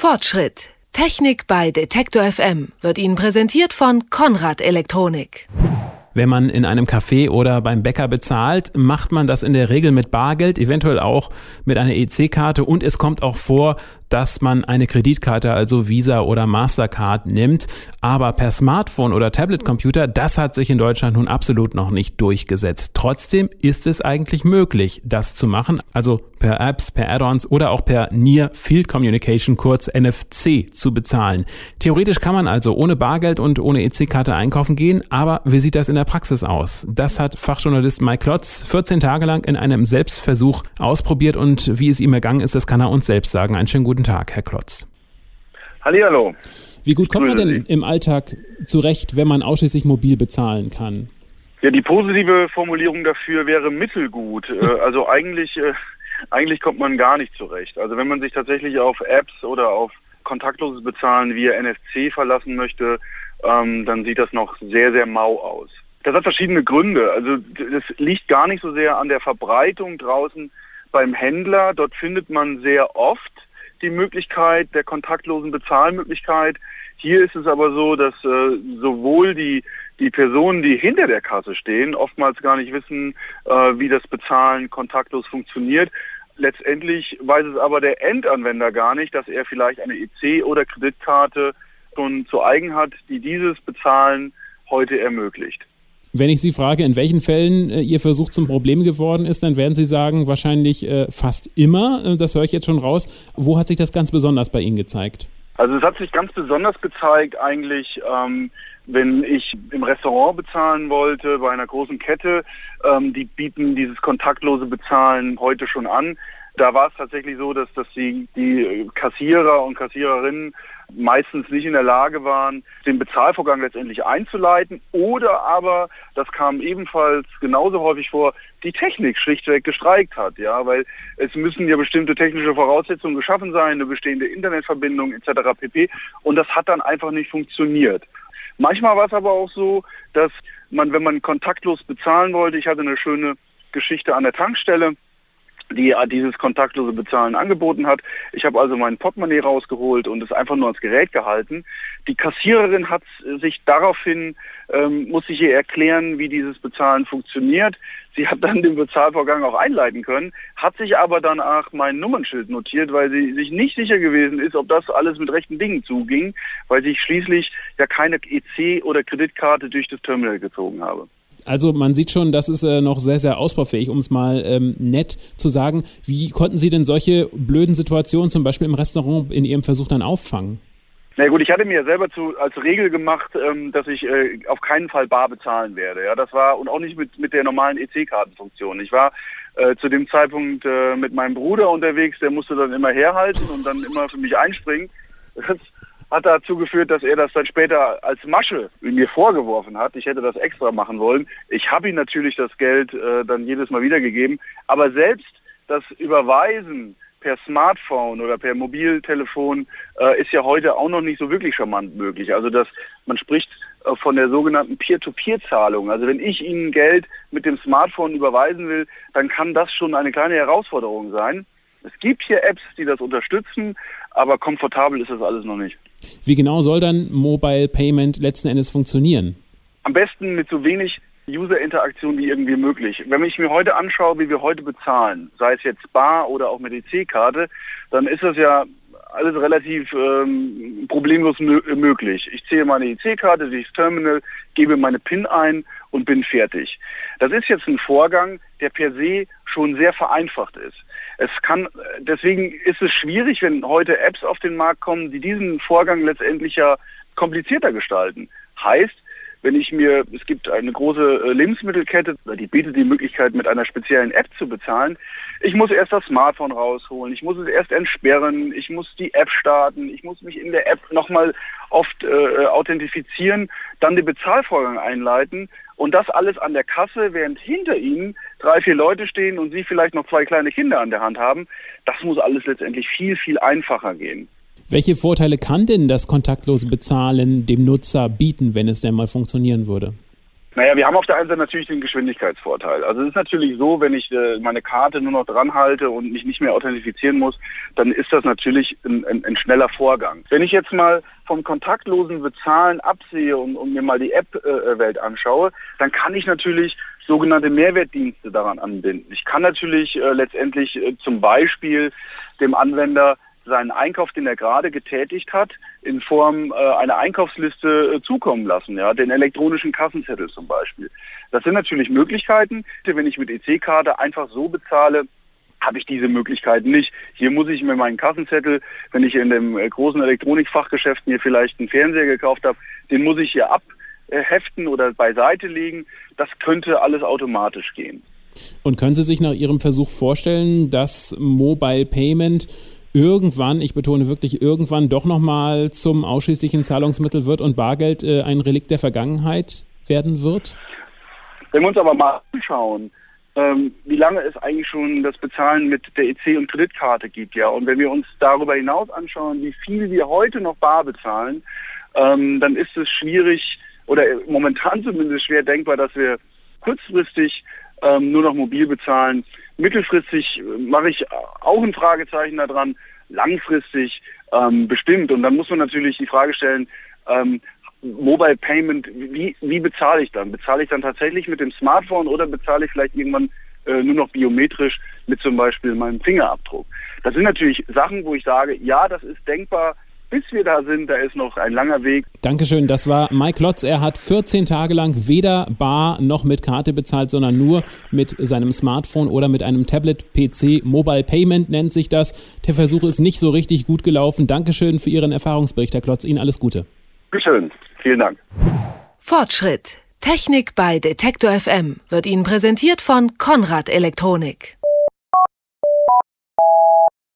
Fortschritt. Technik bei Detektor FM wird Ihnen präsentiert von Konrad Elektronik. Wenn man in einem Café oder beim Bäcker bezahlt, macht man das in der Regel mit Bargeld, eventuell auch mit einer EC-Karte und es kommt auch vor, dass man eine Kreditkarte, also Visa oder Mastercard nimmt. Aber per Smartphone oder Tablet-Computer, das hat sich in Deutschland nun absolut noch nicht durchgesetzt. Trotzdem ist es eigentlich möglich, das zu machen, also per Apps, per Add-ons oder auch per Near Field Communication, kurz NFC, zu bezahlen. Theoretisch kann man also ohne Bargeld und ohne EC-Karte einkaufen gehen, aber wie sieht das in der Praxis aus? Das hat Fachjournalist Mike Klotz 14 Tage lang in einem Selbstversuch ausprobiert und wie es ihm ergangen ist, das kann er uns selbst sagen. Einen schönen guten Tag, Herr Klotz. Hallihallo. Wie gut kommt man denn im Alltag zurecht, wenn man ausschließlich mobil bezahlen kann? Ja, die positive Formulierung dafür wäre mittelgut. Äh, also eigentlich, äh, eigentlich kommt man gar nicht zurecht. Also wenn man sich tatsächlich auf Apps oder auf kontaktloses Bezahlen via NFC verlassen möchte, ähm, dann sieht das noch sehr, sehr mau aus. Das hat verschiedene Gründe. Also das liegt gar nicht so sehr an der Verbreitung draußen beim Händler. Dort findet man sehr oft die Möglichkeit der kontaktlosen Bezahlmöglichkeit. Hier ist es aber so, dass äh, sowohl die, die Personen, die hinter der Kasse stehen, oftmals gar nicht wissen, äh, wie das Bezahlen kontaktlos funktioniert. Letztendlich weiß es aber der Endanwender gar nicht, dass er vielleicht eine EC- oder Kreditkarte schon zu eigen hat, die dieses Bezahlen heute ermöglicht. Wenn ich Sie frage, in welchen Fällen äh, Ihr Versuch zum Problem geworden ist, dann werden Sie sagen, wahrscheinlich äh, fast immer. Äh, das höre ich jetzt schon raus. Wo hat sich das ganz besonders bei Ihnen gezeigt? Also es hat sich ganz besonders gezeigt eigentlich, ähm, wenn ich im Restaurant bezahlen wollte, bei einer großen Kette, ähm, die bieten dieses kontaktlose Bezahlen heute schon an. Da war es tatsächlich so, dass, dass die, die Kassierer und Kassiererinnen meistens nicht in der Lage waren, den Bezahlvorgang letztendlich einzuleiten oder aber, das kam ebenfalls genauso häufig vor, die Technik schlichtweg gestreikt hat, ja, weil es müssen ja bestimmte technische Voraussetzungen geschaffen sein, eine bestehende Internetverbindung etc. pp. Und das hat dann einfach nicht funktioniert. Manchmal war es aber auch so, dass man, wenn man kontaktlos bezahlen wollte, ich hatte eine schöne Geschichte an der Tankstelle, die dieses kontaktlose Bezahlen angeboten hat. Ich habe also mein Portemonnaie rausgeholt und es einfach nur ans Gerät gehalten. Die Kassiererin hat sich daraufhin, ähm, muss ich ihr erklären, wie dieses Bezahlen funktioniert. Sie hat dann den Bezahlvorgang auch einleiten können, hat sich aber danach mein Nummernschild notiert, weil sie sich nicht sicher gewesen ist, ob das alles mit rechten Dingen zuging, weil ich schließlich ja keine EC oder Kreditkarte durch das Terminal gezogen habe. Also man sieht schon, das ist äh, noch sehr, sehr ausbaufähig, um es mal ähm, nett zu sagen. Wie konnten Sie denn solche blöden Situationen zum Beispiel im Restaurant in Ihrem Versuch dann auffangen? Na gut, ich hatte mir selber zu, als Regel gemacht, ähm, dass ich äh, auf keinen Fall bar bezahlen werde. Ja, das war und auch nicht mit, mit der normalen EC-Kartenfunktion. Ich war äh, zu dem Zeitpunkt äh, mit meinem Bruder unterwegs, der musste dann immer herhalten und dann immer für mich einspringen. Das hat dazu geführt, dass er das dann später als Masche mir vorgeworfen hat. Ich hätte das extra machen wollen. Ich habe ihm natürlich das Geld äh, dann jedes Mal wiedergegeben. Aber selbst das Überweisen per Smartphone oder per Mobiltelefon äh, ist ja heute auch noch nicht so wirklich charmant möglich. Also dass man spricht äh, von der sogenannten Peer-to-Peer-Zahlung. Also wenn ich Ihnen Geld mit dem Smartphone überweisen will, dann kann das schon eine kleine Herausforderung sein. Es gibt hier Apps, die das unterstützen, aber komfortabel ist das alles noch nicht. Wie genau soll dann Mobile Payment letzten Endes funktionieren? Am besten mit so wenig User-Interaktion wie irgendwie möglich. Wenn ich mir heute anschaue, wie wir heute bezahlen, sei es jetzt Bar oder auch mit EC-Karte, dann ist das ja alles relativ ähm, problemlos möglich. Ich ziehe meine EC-Karte durchs Terminal, gebe meine PIN ein und bin fertig. Das ist jetzt ein Vorgang, der per se schon sehr vereinfacht ist. Es kann, deswegen ist es schwierig, wenn heute Apps auf den Markt kommen, die diesen Vorgang letztendlich ja komplizierter gestalten. Heißt, wenn ich mir, es gibt eine große äh, Lebensmittelkette, die bietet die Möglichkeit, mit einer speziellen App zu bezahlen. Ich muss erst das Smartphone rausholen, ich muss es erst entsperren, ich muss die App starten, ich muss mich in der App nochmal oft äh, authentifizieren, dann den Bezahlvorgang einleiten und das alles an der Kasse, während hinter Ihnen drei, vier Leute stehen und Sie vielleicht noch zwei kleine Kinder an der Hand haben. Das muss alles letztendlich viel, viel einfacher gehen. Welche Vorteile kann denn das kontaktlose Bezahlen dem Nutzer bieten, wenn es denn mal funktionieren würde? Naja, wir haben auf der einen Seite natürlich den Geschwindigkeitsvorteil. Also es ist natürlich so, wenn ich äh, meine Karte nur noch dran halte und mich nicht mehr authentifizieren muss, dann ist das natürlich ein, ein, ein schneller Vorgang. Wenn ich jetzt mal vom kontaktlosen Bezahlen absehe und, und mir mal die App-Welt äh, anschaue, dann kann ich natürlich sogenannte Mehrwertdienste daran anbinden. Ich kann natürlich äh, letztendlich äh, zum Beispiel dem Anwender seinen Einkauf, den er gerade getätigt hat, in Form äh, einer Einkaufsliste äh, zukommen lassen, ja, den elektronischen Kassenzettel zum Beispiel. Das sind natürlich Möglichkeiten, wenn ich mit EC-Karte einfach so bezahle, habe ich diese Möglichkeiten nicht. Hier muss ich mir meinen Kassenzettel, wenn ich in dem äh, großen Elektronikfachgeschäft mir vielleicht einen Fernseher gekauft habe, den muss ich hier abheften oder beiseite legen. Das könnte alles automatisch gehen. Und können Sie sich nach Ihrem Versuch vorstellen, dass Mobile Payment irgendwann, ich betone wirklich irgendwann, doch nochmal zum ausschließlichen Zahlungsmittel wird und Bargeld äh, ein Relikt der Vergangenheit werden wird? Wenn wir uns aber mal anschauen, ähm, wie lange es eigentlich schon das Bezahlen mit der EC und Kreditkarte gibt, ja, und wenn wir uns darüber hinaus anschauen, wie viel wir heute noch bar bezahlen, ähm, dann ist es schwierig oder momentan zumindest schwer denkbar, dass wir kurzfristig ähm, nur noch mobil bezahlen. Mittelfristig äh, mache ich auch ein Fragezeichen daran, langfristig ähm, bestimmt. Und dann muss man natürlich die Frage stellen, ähm, Mobile Payment, wie, wie bezahle ich dann? Bezahle ich dann tatsächlich mit dem Smartphone oder bezahle ich vielleicht irgendwann äh, nur noch biometrisch mit zum Beispiel meinem Fingerabdruck? Das sind natürlich Sachen, wo ich sage, ja, das ist denkbar, bis wir da sind, da ist noch ein langer Weg. Dankeschön, das war Mike Lotz. Er hat 14 Tage lang weder bar noch mit Karte bezahlt, sondern nur mit seinem Smartphone oder mit einem Tablet-PC. Mobile Payment nennt sich das. Der Versuch ist nicht so richtig gut gelaufen. Dankeschön für Ihren Erfahrungsbericht, Herr Klotz. Ihnen alles Gute. Schön, vielen Dank. Fortschritt. Technik bei Detektor FM wird Ihnen präsentiert von Konrad Elektronik.